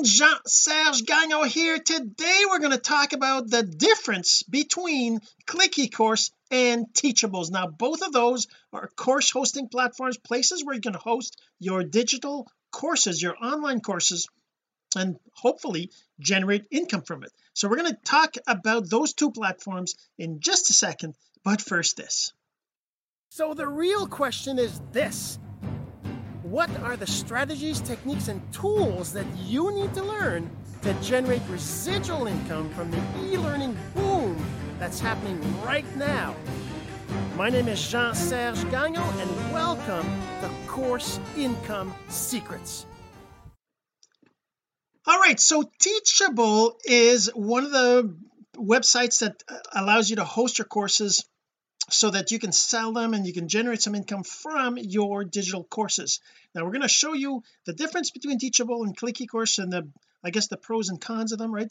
friend Jean-Serge Gagnon here. Today we're going to talk about the difference between Click eCourse and Teachables. Now both of those are course hosting platforms places where you can host your digital courses your online courses and hopefully generate income from it. So we're going to talk about those two platforms in just a second but first this. So the real question is this what are the strategies techniques and tools that you need to learn to generate residual income from the e-learning boom that's happening right now? My name is Jean-Serge Gagnon and welcome to Course Income Secrets. All right so teachable is one of the websites that allows you to host your courses so that you can sell them and you can generate some income from your digital courses. Now we're going to show you the difference between teachable and clicky course and the I guess the pros and cons of them right?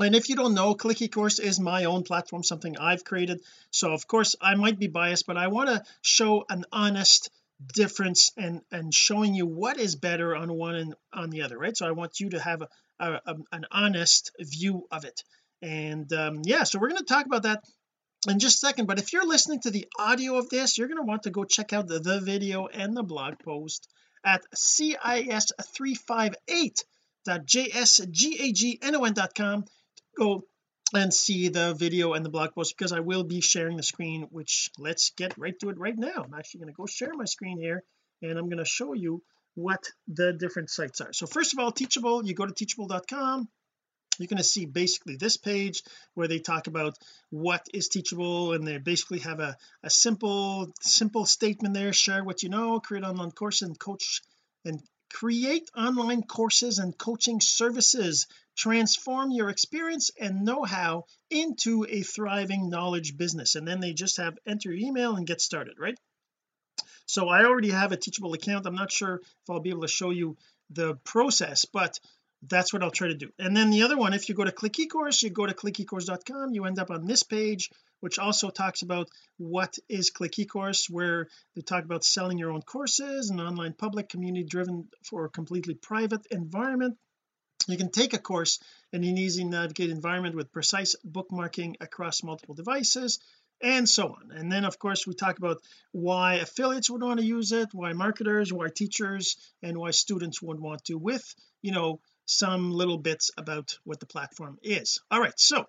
And if you don't know clicky course is my own platform something I've created. So of course I might be biased but I want to show an honest difference and and showing you what is better on one and on the other right? So I want you to have a, a, a an honest view of it. And um yeah so we're going to talk about that in just a second but if you're listening to the audio of this you're going to want to go check out the, the video and the blog post at cis358.jsgagnon.com go and see the video and the blog post because I will be sharing the screen which let's get right to it right now. I'm actually going to go share my screen here and I'm going to show you what the different sites are. So first of all teachable you go to teachable.com you're going to see basically this page where they talk about what is teachable and they basically have a, a simple simple statement there share what you know create online course and coach and create online courses and coaching services. Transform your experience and know-how into a thriving knowledge business. And then they just have enter your email and get started right? So I already have a teachable account. I'm not sure if I'll be able to show you the process but that's what I'll try to do. And then the other one if you go to click ecourse you go to clickecourse.com you end up on this page which also talks about what is click ecourse where they talk about selling your own courses an online public community driven for a completely private environment. You can take a course in an easy navigate environment with precise bookmarking across multiple devices and so on. And then of course we talk about why affiliates would want to use it why marketers why teachers and why students would want to with you know some little bits about what the platform is. All right so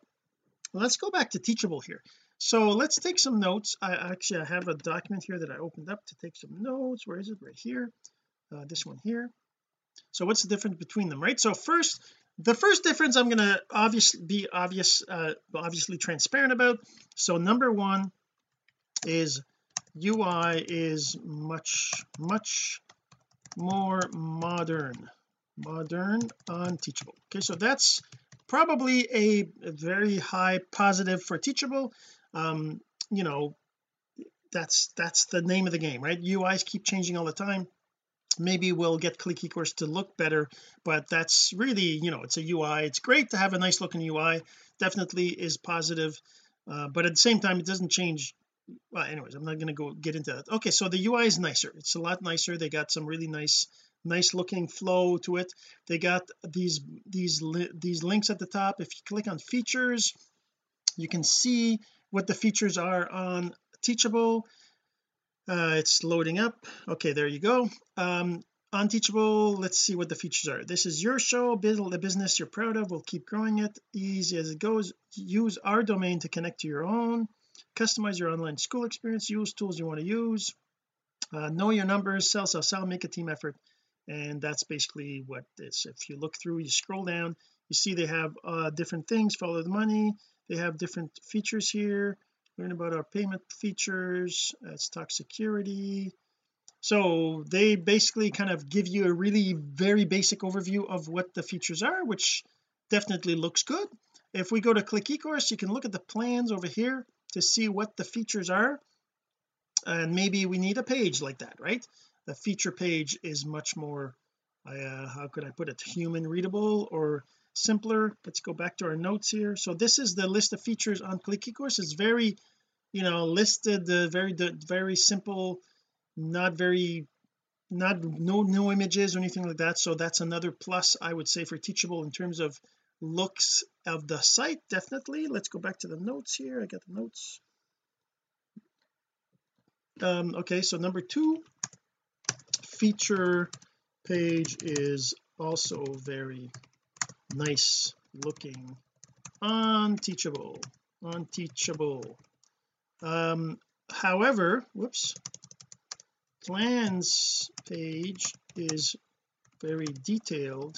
let's go back to teachable here. So let's take some notes. I actually I have a document here that I opened up to take some notes. Where is it? Right here. Uh, this one here. So what's the difference between them right? So first the first difference I'm going to obviously be obvious uh, obviously transparent about. So number one is UI is much much more modern modern unteachable. Okay so that's probably a, a very high positive for teachable. Um you know that's that's the name of the game right? UIs keep changing all the time. Maybe we'll get click ecourse to look better but that's really you know it's a UI it's great to have a nice looking UI definitely is positive uh, but at the same time it doesn't change. Well anyways I'm not going to go get into that. Okay so the UI is nicer. It's a lot nicer. They got some really nice nice looking flow to it. They got these these these links at the top. If you click on features you can see what the features are on teachable. Uh, it's loading up. Okay there you go. Um on teachable let's see what the features are. This is your show build a business you're proud of. We'll keep growing it. Easy as it goes. Use our domain to connect to your own. Customize your online school experience. Use tools you want to use. Uh, know your numbers. Sell sell sell. Make a team effort and that's basically what this if you look through you scroll down you see they have uh different things follow the money. They have different features here. Learn about our payment features. Let's talk security. So they basically kind of give you a really very basic overview of what the features are which definitely looks good. If we go to click ecourse you can look at the plans over here to see what the features are. And maybe we need a page like that right the feature page is much more uh, how could I put it human readable or simpler? Let's go back to our notes here. So this is the list of features on click ecourse it's very you know listed the very very simple not very not no no images or anything like that. So that's another plus I would say for teachable in terms of looks of the site definitely. Let's go back to the notes here. I got the notes. Um okay so number two feature page is also very nice looking. On teachable on teachable um however whoops. Plans page is very detailed.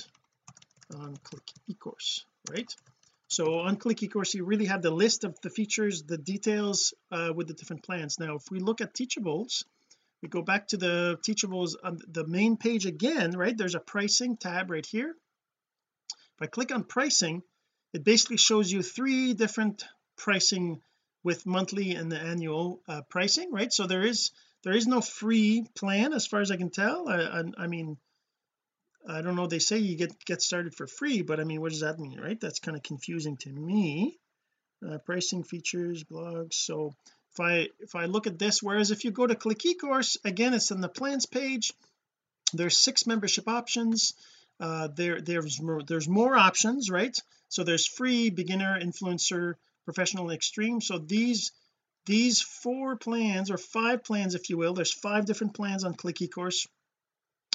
On click ecourse right? So on click ecourse you really have the list of the features the details uh, with the different plans. Now if we look at teachables we go back to the teachables on the main page again right? There's a pricing tab right here. If I click on pricing it basically shows you three different pricing with monthly and the annual uh, pricing right? So there is there is no free plan as far as I can tell. I, I, I mean I don't know they say you get get started for free but I mean what does that mean right? That's kind of confusing to me. Uh, pricing features blogs so if I if I look at this whereas if you go to click ecourse again it's in the plans page. There's six membership options. Uh there there's more there's more options right? So there's free beginner influencer professional extreme. So these these four plans or five plans if you will there's five different plans on click ecourse.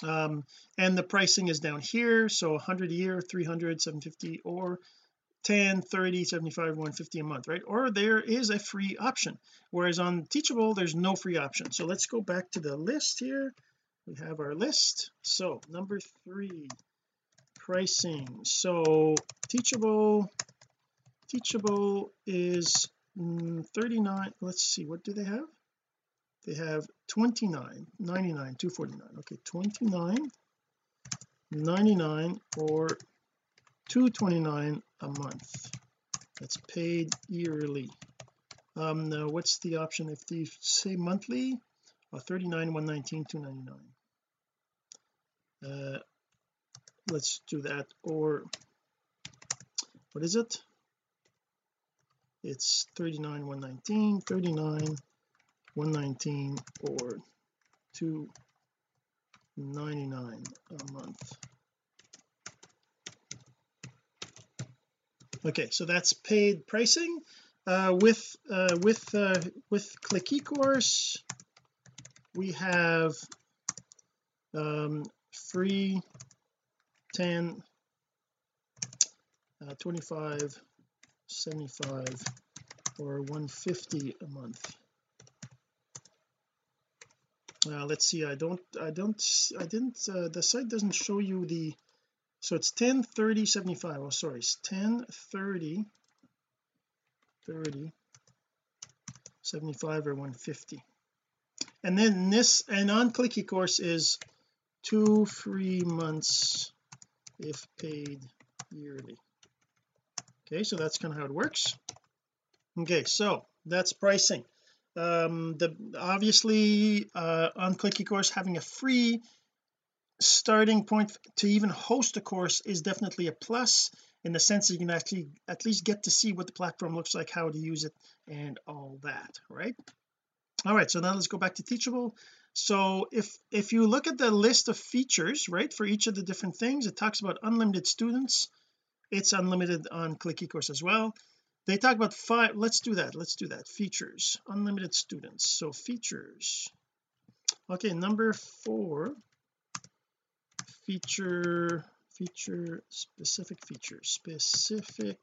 Um and the pricing is down here. So 100 a year 300 750 or 10 30 75 150 a month right? Or there is a free option whereas on teachable there's no free option. So let's go back to the list here. We have our list. So number three pricing. So teachable teachable is mm, 39 let's see what do they have? They have 29 99 249 okay 29 99 or 229 a month. That's paid yearly. Um now what's the option if they say monthly? Uh, 39 119 299 uh let's do that. Or what is it? It's 39 119 39 119 or 299 a month okay so that's paid pricing uh, with uh, with uh, with click ecourse we have um, free 10 uh, 25 75 or 150 a month. Uh, let's see I don't I don't I didn't uh, the site doesn't show you the so it's 10 30 75 oh sorry it's 10 30 30 75 or 150 and then this and on click ecourse is two free months if paid yearly. Okay so that's kind of how it works. Okay so that's pricing. Um the obviously uh on click ecourse having a free starting point to even host a course is definitely a plus in the sense that you can actually at least get to see what the platform looks like how to use it and all that right? All right so now let's go back to teachable. So if if you look at the list of features right for each of the different things it talks about unlimited students. It's unlimited on click ecourse as well. They talk about five let's do that let's do that. Features unlimited students. So features. Okay number four feature feature specific features specific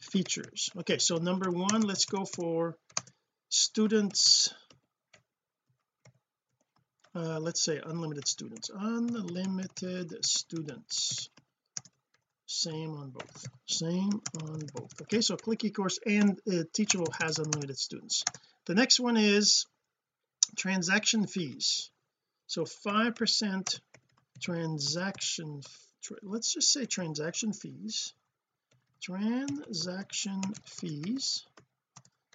features. Okay so number one let's go for students uh, let's say unlimited students. Unlimited students. Same on both. Same on both. Okay so click ecourse and uh, teachable has unlimited students. The next one is transaction fees. So five percent transaction let's just say transaction fees. Transaction fees.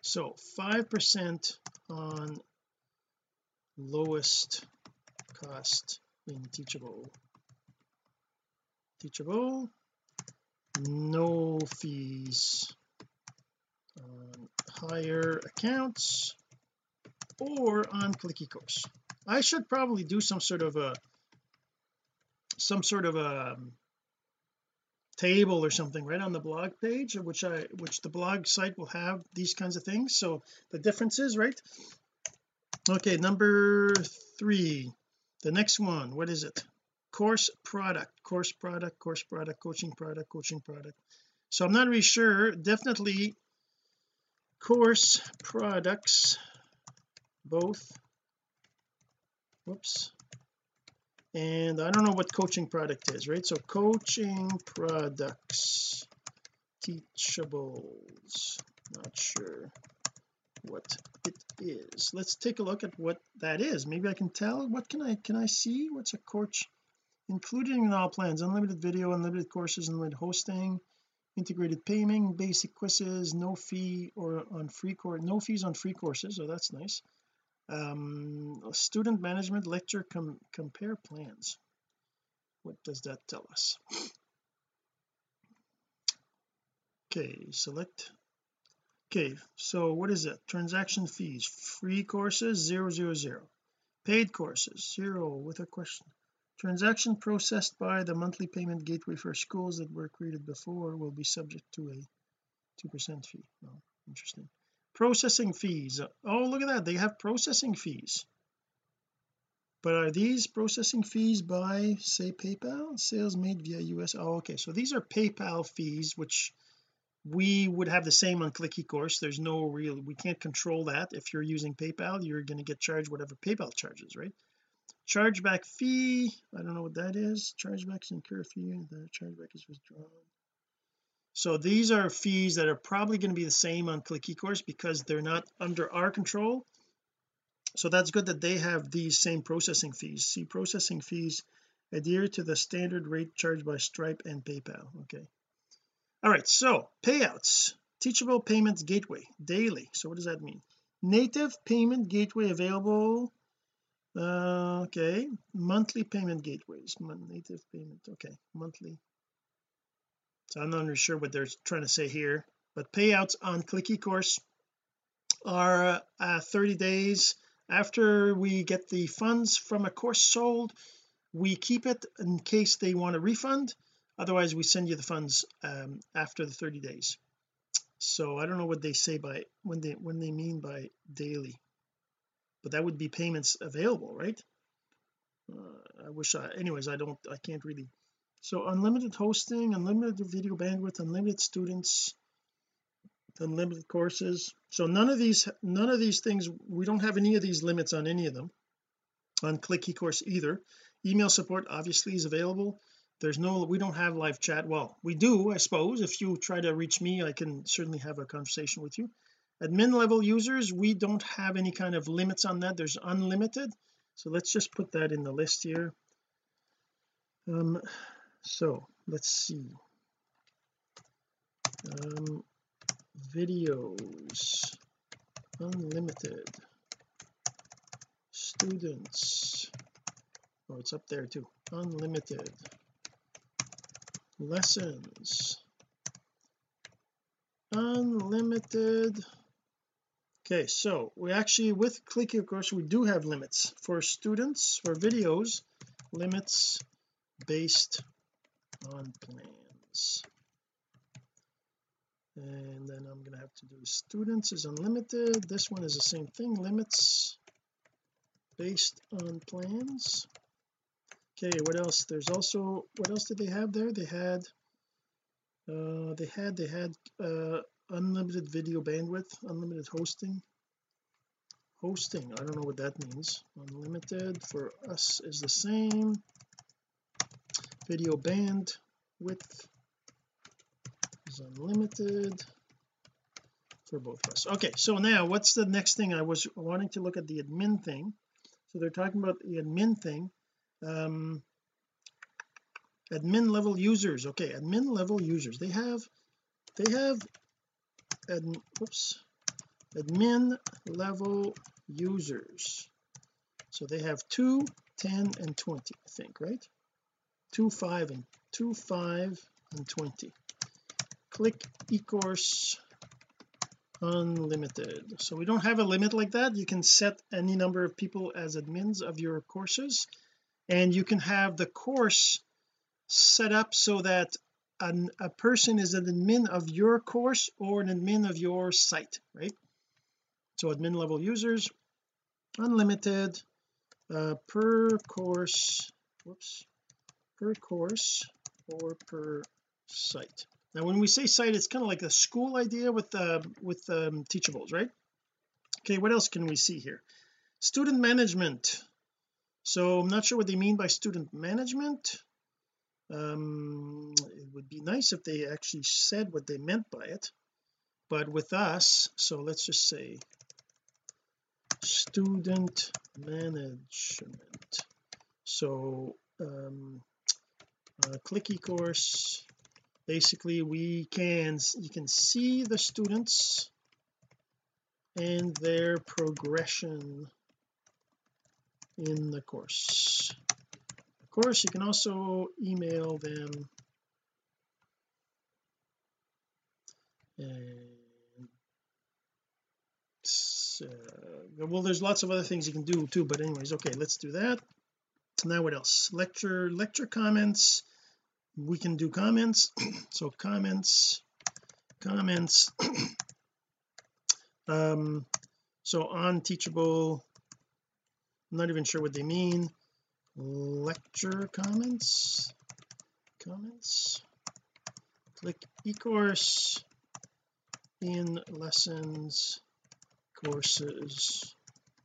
So five percent on lowest cost in teachable. Teachable no fees on higher accounts or on click ecourse. I should probably do some sort of a some sort of a um, table or something right on the blog page which I which the blog site will have these kinds of things. So the differences right? Okay number three. The next one what is it? Course product course product course product coaching product coaching product. So I'm not really sure. Definitely course products both. Whoops and I don't know what coaching product is right? So coaching products teachables not sure what it is. Let's take a look at what that is. Maybe I can tell. What can I can I see? What's a coach including in all plans? Unlimited video unlimited courses unlimited hosting integrated payment basic quizzes no fee or on free course no fees on free courses so that's nice um student management lecture com compare plans. What does that tell us? Okay select. Okay so what is it? Transaction fees. Free courses zero zero zero. Paid courses zero with a question. Transaction processed by the monthly payment gateway for schools that were created before will be subject to a 2% fee. Oh, interesting processing fees. Oh look at that they have processing fees. But are these processing fees by say PayPal? Sales made via US oh okay so these are PayPal fees which we would have the same on click ecourse there's no real we can't control that. If you're using PayPal you're going to get charged whatever PayPal charges right? Chargeback fee I don't know what that is chargebacks incur fee the chargeback is withdrawn so these are fees that are probably going to be the same on click ecourse because they're not under our control. So that's good that they have these same processing fees. See processing fees adhere to the standard rate charged by Stripe and PayPal. Okay. All right so payouts. Teachable payments gateway daily. So what does that mean? Native payment gateway available uh, okay. Monthly payment gateways. Native payment okay. Monthly so I'm not really sure what they're trying to say here but payouts on click ecourse are uh, 30 days. After we get the funds from a course sold we keep it in case they want a refund. Otherwise we send you the funds um, after the 30 days. So I don't know what they say by when they when they mean by daily. But that would be payments available right? Uh, I wish I anyways I don't I can't really so unlimited hosting unlimited video bandwidth unlimited students unlimited courses. So none of these none of these things we don't have any of these limits on any of them on click ecourse either. Email support obviously is available. There's no we don't have live chat. Well we do I suppose. If you try to reach me I can certainly have a conversation with you. Admin level users we don't have any kind of limits on that. There's unlimited. So let's just put that in the list here. Um so let's see. Um videos. Unlimited. Students. Oh it's up there too. Unlimited. Lessons. Unlimited. Okay so we actually with click Course, we do have limits. For students for videos limits based on plans. And then I'm to have to do students is unlimited. This one is the same thing limits based on plans. Okay what else? There's also what else did they have there? They had uh they had they had uh unlimited video bandwidth unlimited hosting. Hosting I don't know what that means. Unlimited for us is the same video bandwidth is unlimited for both of us. Okay so now what's the next thing? I was wanting to look at the admin thing. So they're talking about the admin thing. Um admin level users. Okay admin level users. They have they have ad, whoops admin level users. So they have 2 10 and 20 I think right 2 5 and 2 5 and 20 click ecourse unlimited. So we don't have a limit like that. You can set any number of people as admins of your courses and you can have the course set up so that an, a person is an admin of your course or an admin of your site right? So admin level users unlimited uh, per course whoops per course or per site. Now when we say site it's kind of like a school idea with uh, with um, teachables right? Okay what else can we see here? Student management. So I'm not sure what they mean by student management. Um it would be nice if they actually said what they meant by it. But with us so let's just say student management. So um uh, click ecourse basically we can you can see the students and their progression in the course. Of course you can also email them. And uh, well there's lots of other things you can do too but anyways okay let's do that. Now what else? Lecture lecture comments we can do comments. So comments comments. Um so on teachable I'm not even sure what they mean. Lecture comments comments. Click ecourse in lessons courses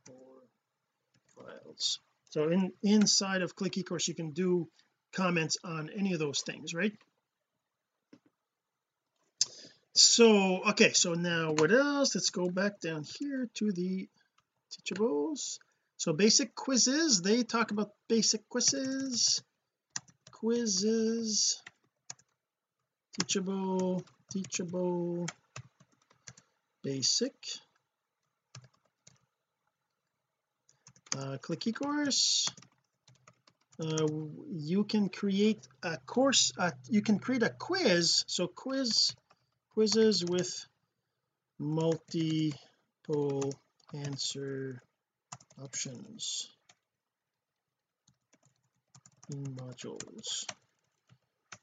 or files. So in inside of click ecourse you can do comments on any of those things right? So okay so now what else? Let's go back down here to the teachables. So basic quizzes they talk about basic quizzes. Quizzes. Teachable teachable. Basic. Uh, click ecourse uh, you can create a course uh, you can create a quiz so quiz quizzes with multiple answer options in modules.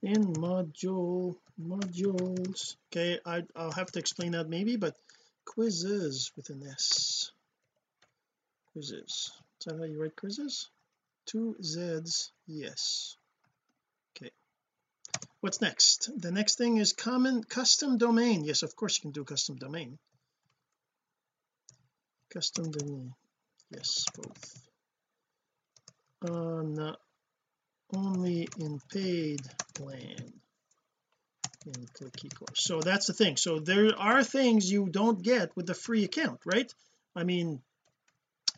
In module modules. Okay I, I'll have to explain that maybe but quizzes with an s. Quizzes. Is that how you write quizzes two z's yes. Okay. What's next? The next thing is common custom domain. Yes of course you can do custom domain. Custom domain. Yes both. Uh not only in paid plan. In click ecourse so that's the thing. So there are things you don't get with the free account right? I mean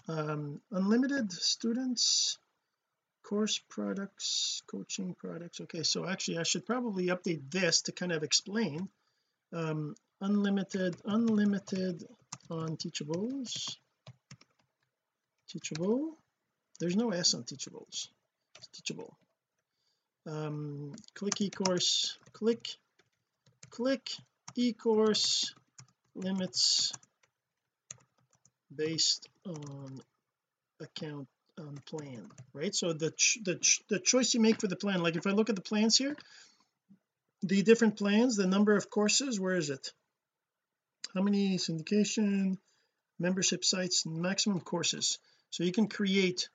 um unlimited students course products coaching products. Okay so actually I should probably update this to kind of explain. Um unlimited unlimited on teachables. Teachable? There's no s on teachables. It's teachable. Um click ecourse click click ecourse limits based on account um, plan right? So the the the choice you make for the plan like if I look at the plans here the different plans the number of courses where is it? How many syndication membership sites maximum courses. So you can create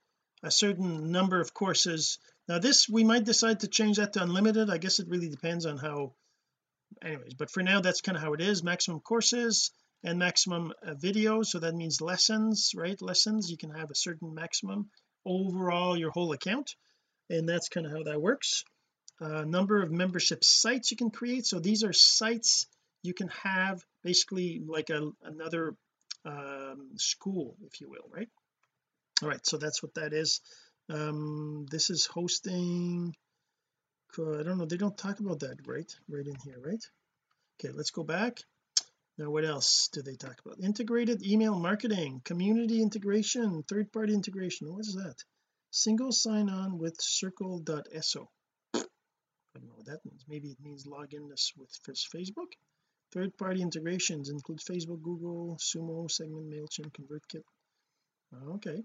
a certain number of courses. Now this we might decide to change that to unlimited. I guess it really depends on how anyways but for now that's kind of how it is. Maximum courses and maximum uh, videos so that means lessons right? Lessons you can have a certain maximum overall your whole account and that's kind of how that works. Uh, number of membership sites you can create so these are sites you can have basically like a another um, school if you will right? All right so that's what that is. Um this is hosting I don't know they don't talk about that right? Right in here right? Okay let's go back now what else do they talk about? Integrated email marketing community integration third-party integration. What is that? Single sign-on with circle.so I don't know what that means. Maybe it means log in this with Facebook. Third-party integrations include Facebook Google Sumo Segment MailChimp ConvertKit. Okay.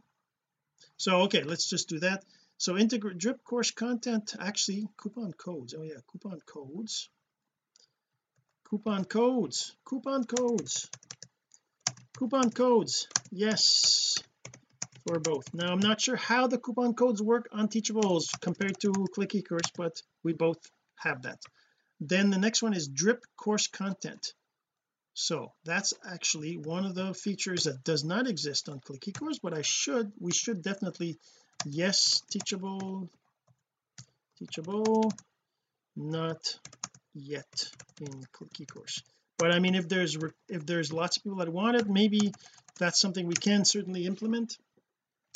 So okay let's just do that. So integrate drip course content actually coupon codes. Oh yeah coupon codes coupon codes. Coupon codes. Coupon codes. Yes. For both. Now I'm not sure how the coupon codes work on teachables compared to click ecourse but we both have that. Then the next one is drip course content. So that's actually one of the features that does not exist on click ecourse but I should we should definitely yes teachable teachable not yet in click ecourse but I mean if there's if there's lots of people that want it maybe that's something we can certainly implement.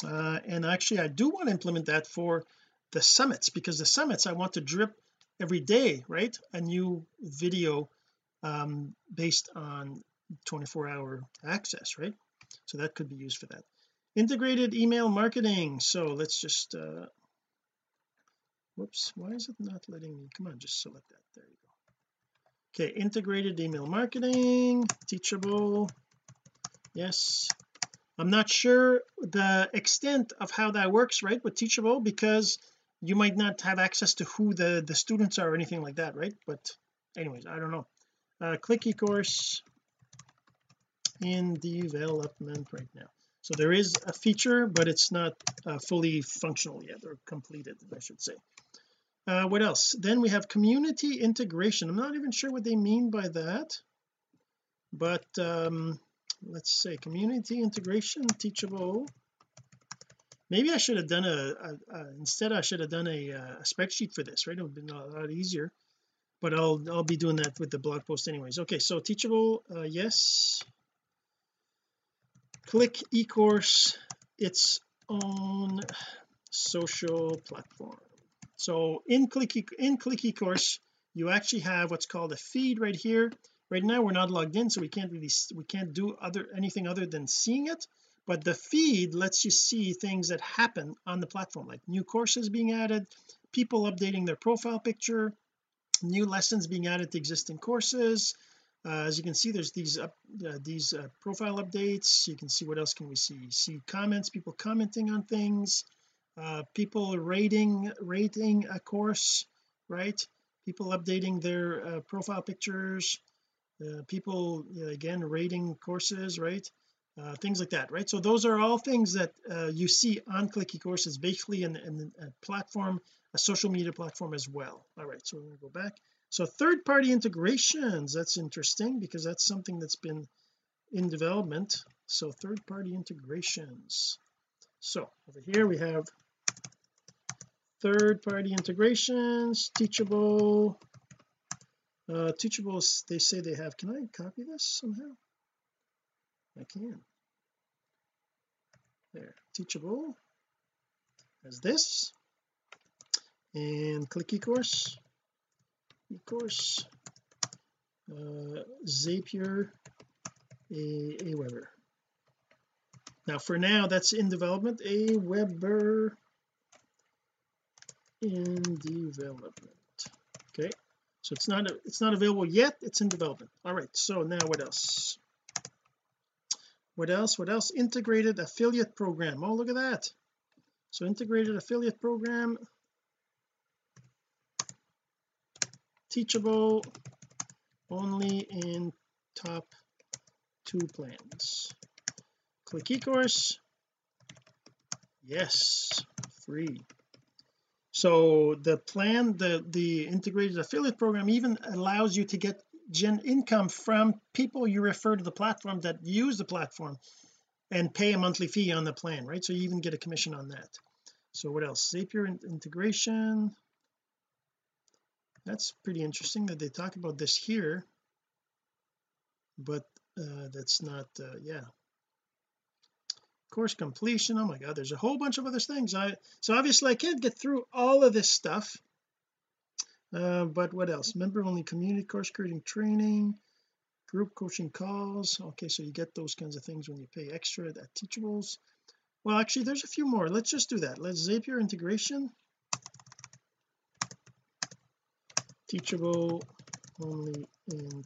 Uh, and actually I do want to implement that for the summits because the summits I want to drip every day right? A new video um, based on 24 hour access right? So that could be used for that. Integrated email marketing. So let's just uh whoops why is it not letting me? Come on just select that. There you go okay integrated email marketing teachable. Yes. I'm not sure the extent of how that works right with teachable because you might not have access to who the the students are or anything like that right? But anyways I don't know. Uh, click ecourse in development right now. So there is a feature but it's not uh, fully functional yet or completed I should say uh, what else? Then we have community integration. I'm not even sure what they mean by that but um let's say community integration teachable. Maybe I should have done a, a, a instead I should have done a, a, spreadsheet for this right? It would have been a lot easier but I'll I'll be doing that with the blog post anyways. Okay so teachable uh, yes. Click ecourse its own social platform so in clicky in clicky course you actually have what's called a feed right here. Right now we're not logged in so we can't really we can't do other anything other than seeing it. But the feed lets you see things that happen on the platform like new courses being added people updating their profile picture new lessons being added to existing courses. Uh, as you can see there's these up uh, these uh, profile updates. You can see what else can we see? See comments people commenting on things uh, people rating rating a course right? People updating their uh, profile pictures uh, people again rating courses right? Uh, things like that right? So those are all things that uh, you see on clicky courses basically in, in a platform a social media platform as well. All right so we're going to go back. So third-party integrations that's interesting because that's something that's been in development. So third-party integrations. So over here we have third-party integrations teachable uh teachables they say they have can I copy this somehow? I can. There teachable as this and click ecourse ecourse uh, Zapier a Aweber now for now that's in development Aweber in development. Okay. So it's not a, it's not available yet. It's in development. All right. So now what else? What else? What else? Integrated affiliate program. Oh look at that. So integrated affiliate program. Teachable only in top two plans. Click ecourse. Yes. Free so the plan the the integrated affiliate program even allows you to get gen income from people you refer to the platform that use the platform and pay a monthly fee on the plan right? So you even get a commission on that. So what else? Zapier integration. That's pretty interesting that they talk about this here but uh, that's not uh, yeah course completion. Oh my god there's a whole bunch of other things. I so obviously I can't get through all of this stuff. Uh, but what else? Member only community course creating training group coaching calls. Okay so you get those kinds of things when you pay extra at teachables. Well actually there's a few more. Let's just do that. Let's Zapier integration. Teachable only in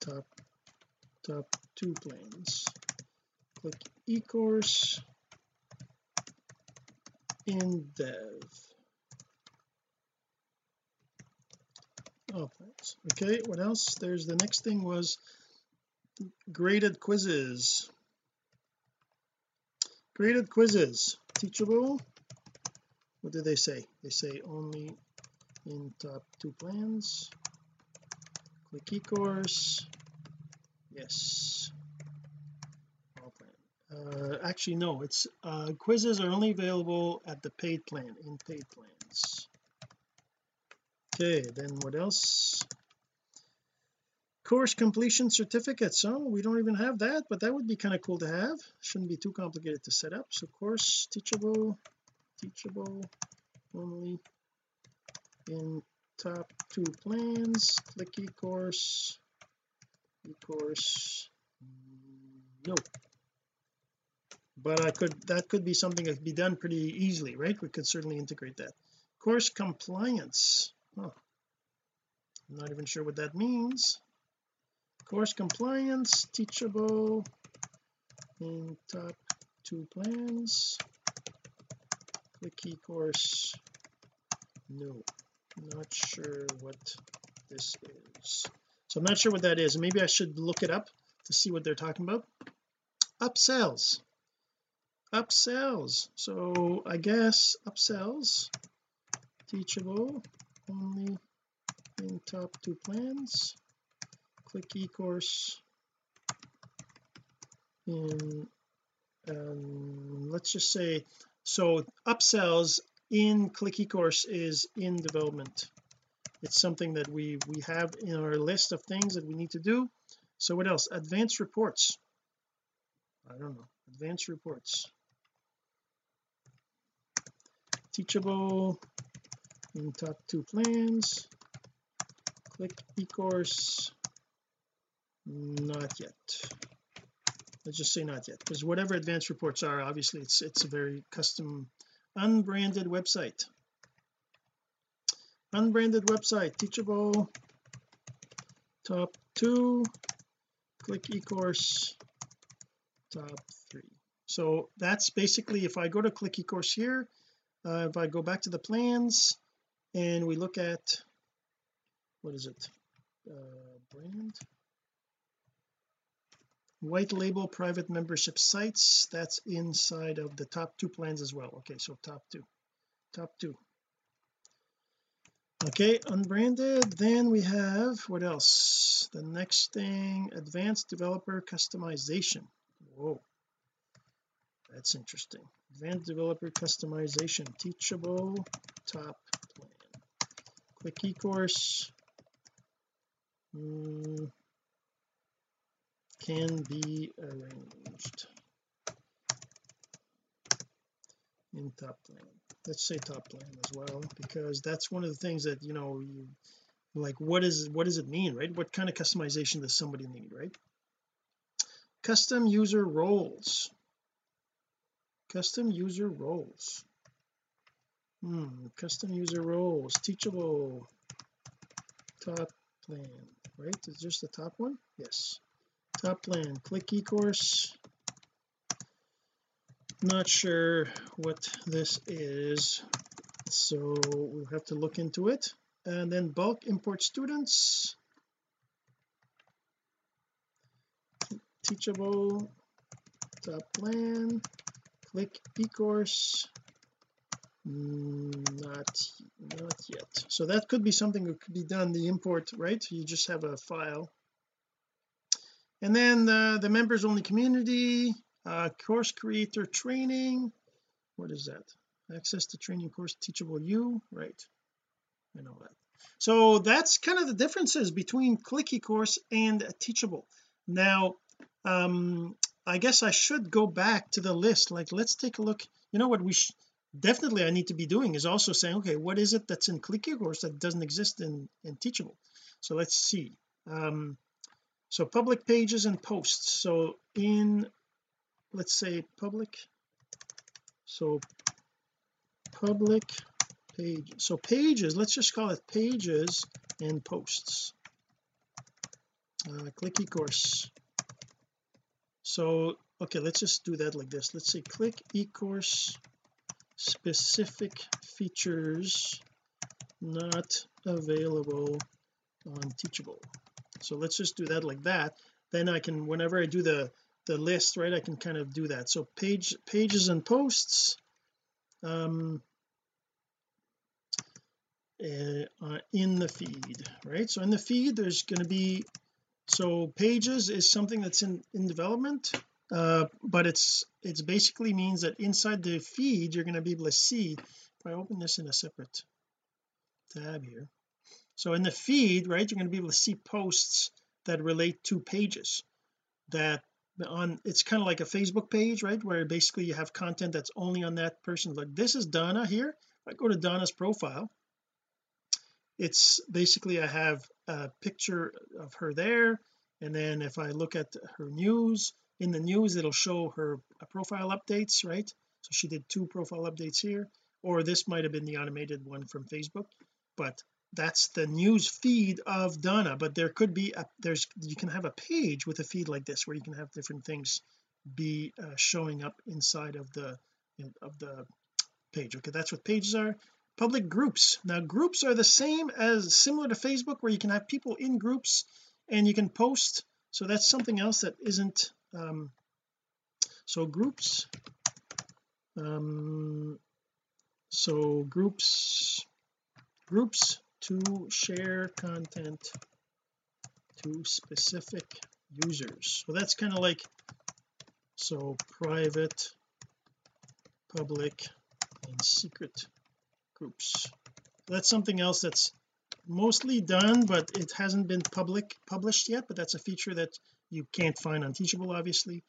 top top two plans. Click eCourse in dev. Oh plans okay what else? There's the next thing was graded quizzes. Graded quizzes. Teachable? What do they say? They say only in top two plans. Click eCourse. Yes uh, actually no it's uh, quizzes are only available at the paid plan in paid plans. Okay then what else? Course completion certificates so we don't even have that but that would be kind of cool to have. Shouldn't be too complicated to set up. So course teachable teachable only in top two plans. Click eCourse. eCourse. No but I could that could be something that could be done pretty easily right? We could certainly integrate that. Course compliance. Oh, I'm not even sure what that means. Course compliance teachable. In top two plans. Click eCourse no not sure what this is. So I'm not sure what that is. Maybe I should look it up to see what they're talking about. Upsells upsells. So I guess upsells teachable only in top two plans. Click eCourse in um, let's just say so upsells in click eCourse is in development. It's something that we we have in our list of things that we need to do. So what else? Advanced reports. I don't know. Advanced reports teachable. In top two plans. Click eCourse. Not yet. Let's just say not yet because whatever advanced reports are obviously it's it's a very custom unbranded website. Unbranded website teachable. Top two. Click eCourse. Top three. So that's basically if I go to click eCourse here uh, if I go back to the plans and we look at what is it? Uh, brand? White label private membership sites that's inside of the top two plans as well. Okay so top two top two. Okay unbranded then we have what else? The next thing advanced developer customization. Whoa that's interesting. Advanced developer customization teachable top plan. Click eCourse mm, can be arranged. In top plan. Let's say top plan as well because that's one of the things that you know you like what is what does it mean right? What kind of customization does somebody need right? Custom user roles custom user roles. Hmm custom user roles. Teachable. Top plan right? Is just the top one? Yes. Top plan click eCourse. Not sure what this is so we'll have to look into it. And then bulk import students. Teachable. Top plan click eCourse? Mm, not not yet. So that could be something that could be done the import right? You just have a file. And then the, the members only community uh, course creator training. What is that? Access to training course teachable you right. I know that. So that's kind of the differences between click eCourse and teachable. Now um I guess I should go back to the list. Like let's take a look. You know what we definitely I need to be doing is also saying okay what is it that's in click Course that doesn't exist in in teachable? So let's see. Um so public pages and posts. So in let's say public so public page so pages let's just call it pages and posts. Uh, click ecourse so okay let's just do that like this. Let's say click ecourse specific features not available on teachable. So let's just do that like that. Then I can whenever I do the the list right I can kind of do that. So page pages and posts um uh, in the feed right? So in the feed there's going to be so pages is something that's in in development uh, but it's it's basically means that inside the feed you're going to be able to see if I open this in a separate tab here. So in the feed right you're going to be able to see posts that relate to pages that on it's kind of like a Facebook page right where basically you have content that's only on that person. Like this is Donna here. If I go to Donna's profile it's basically I have a picture of her there and then if I look at her news in the news it'll show her profile updates right? So she did two profile updates here or this might have been the automated one from Facebook but that's the news feed of Donna. But there could be a there's you can have a page with a feed like this where you can have different things be uh, showing up inside of the of the page. Okay that's what pages are public groups. Now groups are the same as similar to Facebook where you can have people in groups and you can post. So that's something else that isn't um so groups um so groups groups to share content to specific users. So that's kind of like so private public and secret groups. That's something else that's mostly done but it hasn't been public published yet but that's a feature that you can't find on teachable obviously.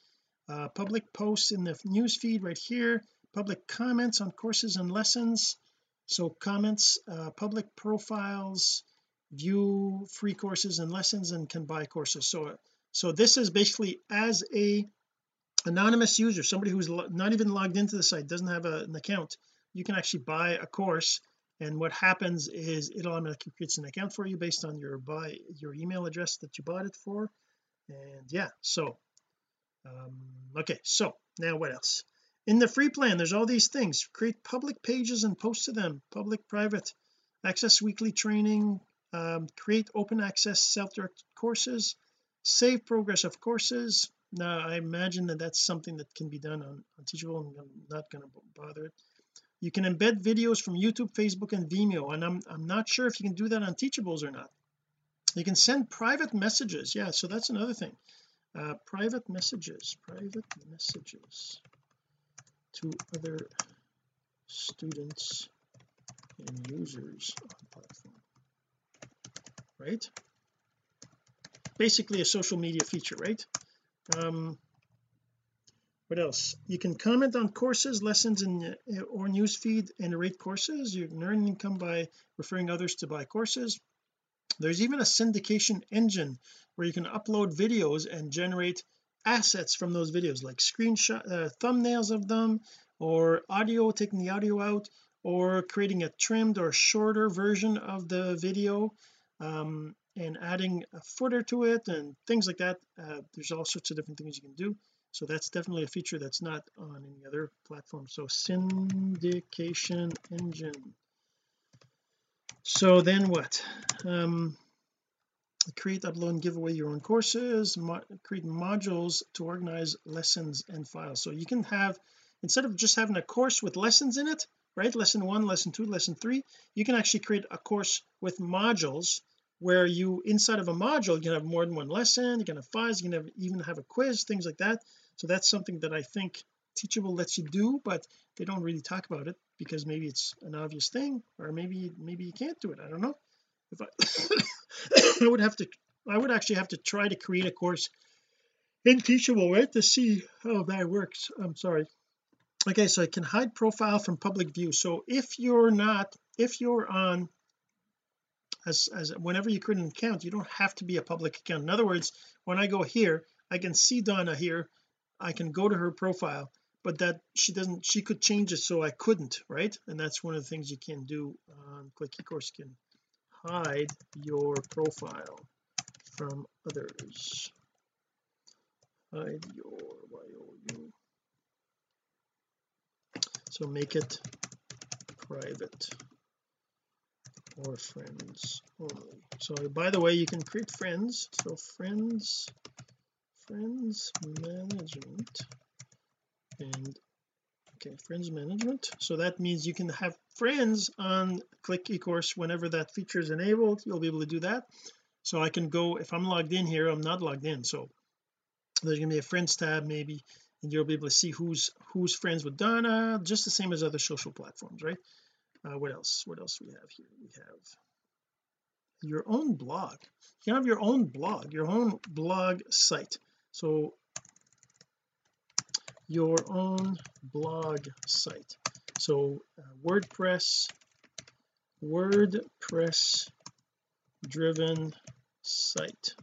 Uh, public posts in the news feed right here public comments on courses and lessons. So comments uh, public profiles view free courses and lessons and can buy courses. So so this is basically as a anonymous user somebody who's not even logged into the site doesn't have a, an account you can actually buy a course and what happens is it automatically creates an account for you based on your buy your email address that you bought it for. And yeah so um okay so now what else? In the free plan there's all these things. Create public pages and post to them. Public private access weekly training um, create open access self-directed courses save progress of courses. Now I imagine that that's something that can be done on, on teachable I'm not going to bother it you can embed videos from YouTube Facebook and Vimeo and I'm I'm not sure if you can do that on teachables or not. You can send private messages. Yeah so that's another thing. Uh, private messages private messages to other students and users on platform. Right? Basically a social media feature right? Um what else? You can comment on courses lessons uh, or newsfeed and rate courses. You can earn income by referring others to buy courses. There's even a syndication engine where you can upload videos and generate assets from those videos like screenshot uh, thumbnails of them or audio taking the audio out or creating a trimmed or shorter version of the video um, and adding a footer to it and things like that. Uh, there's all sorts of different things you can do so that's definitely a feature that's not on any other platform. So syndication engine. So then what? Um create upload and give away your own courses mo create modules to organize lessons and files. So you can have instead of just having a course with lessons in it right? Lesson one lesson two lesson three you can actually create a course with modules where you inside of a module you can have more than one lesson you can have files you can have, even have a quiz things like that. So that's something that I think teachable lets you do but they don't really talk about it because maybe it's an obvious thing or maybe maybe you can't do it. I don't know. If I I would have to I would actually have to try to create a course in teachable right to see how that works. I'm sorry. Okay so I can hide profile from public view. So if you're not if you're on as as whenever you create an account you don't have to be a public account in other words when I go here I can see Donna here I can go to her profile but that she doesn't she could change it so I couldn't right? And that's one of the things you can do on click ecourse can hide your profile from others. Hide your you so make it private or friends only. So by the way you can create friends. So friends friends management and okay friends management. So that means you can have friends on click ecourse whenever that feature is enabled. You'll be able to do that. So I can go if I'm logged in here I'm not logged in. So there's to be a friends tab maybe and you'll be able to see who's who's friends with Donna just the same as other social platforms right uh, what else what else we have here? We have your own blog. You have your own blog your own blog site. So your own blog site. So uh, WordPress WordPress driven site.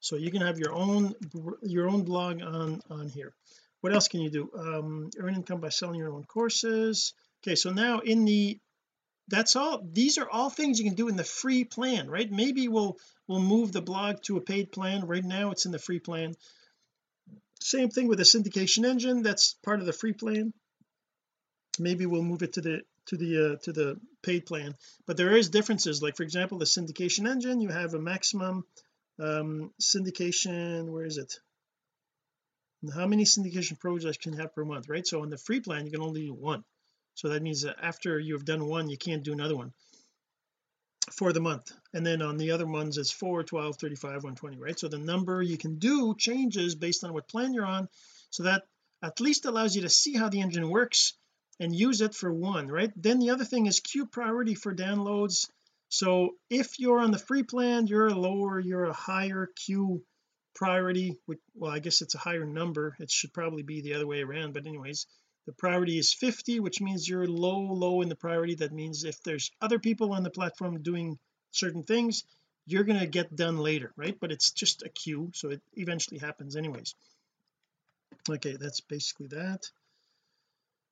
So you can have your own your own blog on on here. What else can you do? Um earn income by selling your own courses okay so now in the that's all these are all things you can do in the free plan right? Maybe we'll we'll move the blog to a paid plan. Right now it's in the free plan. Same thing with the syndication engine that's part of the free plan. Maybe we'll move it to the to the uh, to the paid plan. But there is differences like for example the syndication engine you have a maximum um syndication where is it? How many syndication projects can have per month right? So on the free plan you can only do one so that means that after you've done one you can't do another one for the month. And then on the other ones it's 4 12 35 120 right? So the number you can do changes based on what plan you're on. So that at least allows you to see how the engine works and use it for one right? Then the other thing is queue priority for downloads. So if you're on the free plan you're a lower you're a higher queue priority well I guess it's a higher number. It should probably be the other way around but anyways the priority is 50 which means you're low low in the priority. That means if there's other people on the platform doing certain things you're going to get done later right? But it's just a queue so it eventually happens anyways. Okay that's basically that.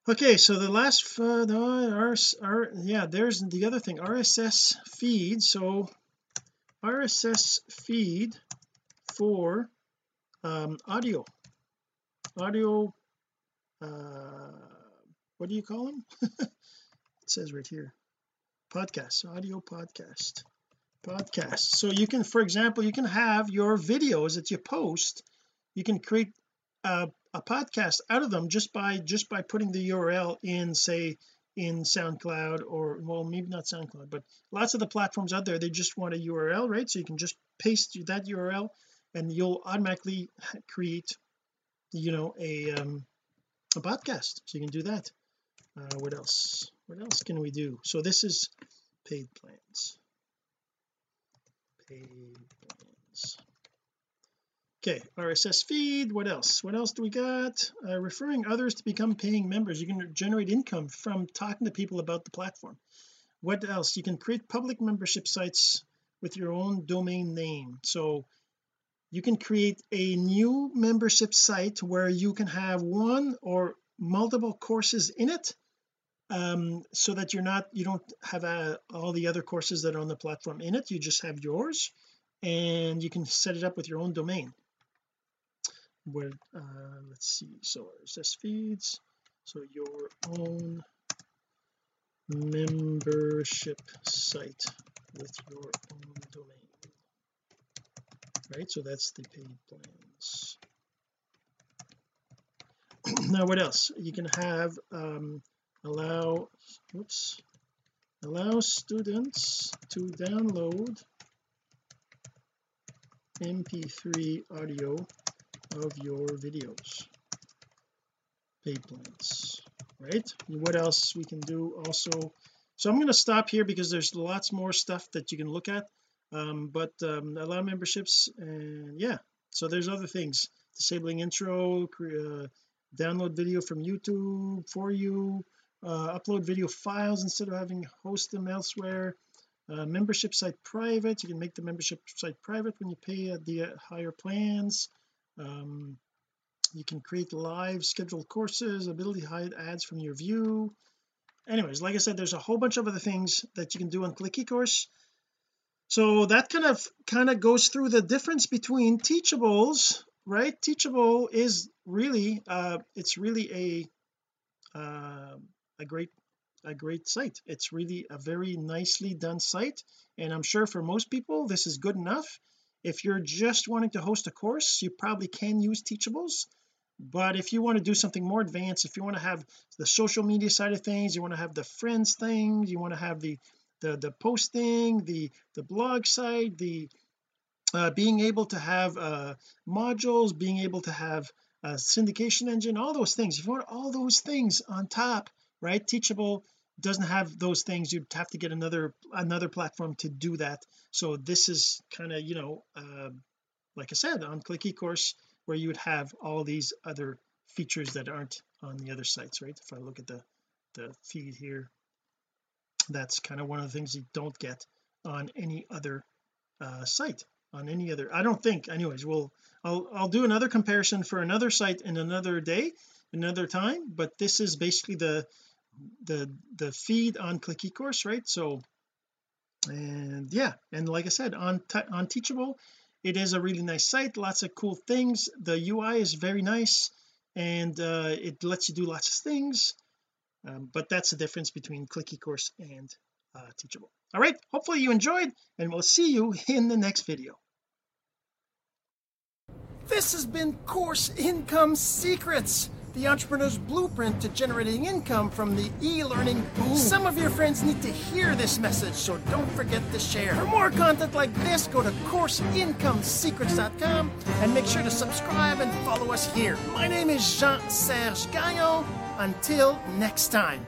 Okay so the last uh, the our, our yeah there's the other thing RSS feed. So RSS feed for um audio. Audio what do you call them it says right here podcast audio podcast podcast. So you can for example you can have your videos that you post you can create a, a podcast out of them just by just by putting the URL in say in SoundCloud or well maybe not SoundCloud but lots of the platforms out there they just want a URL right? So you can just paste that URL and you'll automatically create you know a um a podcast so you can do that. Uh, what else? What else can we do? So this is paid plans. Paid plans. Okay RSS feed what else? What else do we got? Uh, referring others to become paying members. You can generate income from talking to people about the platform. What else? You can create public membership sites with your own domain name. So you can create a new membership site where you can have one or multiple courses in it um, so that you're not you don't have uh, all the other courses that are on the platform in it. You just have yours and you can set it up with your own domain. Where uh, let's see so RSS feeds so your own membership site with your own domain right? So that's the paid plans. Now what else? You can have um allow oops allow students to download mp3 audio of your videos. Paid plans right? What else we can do also? So I'm going to stop here because there's lots more stuff that you can look at um, but um, of memberships and yeah. So there's other things. Disabling intro uh, download video from YouTube for you uh, upload video files instead of having host them elsewhere. Uh, membership site private. You can make the membership site private when you pay the uh, higher plans. Um, you can create live scheduled courses ability hide ads from your view. Anyways like I said there's a whole bunch of other things that you can do on click ecourse so that kind of kind of goes through the difference between teachables right? Teachable is really uh it's really a uh, a great a great site. It's really a very nicely done site. And I'm sure for most people this is good enough. If you're just wanting to host a course you probably can use teachables. But if you want to do something more advanced if you want to have the social media side of things you want to have the friends thing you want to have the the the posting the the blog site the uh, being able to have uh, modules being able to have a syndication engine all those things. If you want all those things on top right teachable doesn't have those things. You'd have to get another another platform to do that. So this is kind of you know uh, like I said on click eCourse where you would have all these other features that aren't on the other sites right? If I look at the the feed here that's kind of one of the things you don't get on any other uh, site on any other I don't think. Anyways we'll I'll I'll do another comparison for another site in another day another time but this is basically the the the feed on click ecourse right? So and yeah and like I said on on teachable it is a really nice site lots of cool things. The UI is very nice and uh, it lets you do lots of things um, but that's the difference between click ecourse and uh, teachable all right hopefully you enjoyed and we'll see you in the next video this has been course income secrets the entrepreneur's blueprint to generating income from the e-learning boom. Some of your friends need to hear this message, so don't forget to share. For more content like this, go to CourseIncomeSecrets.com and make sure to subscribe and follow us here. My name is Jean-Serge Gagnon. Until next time.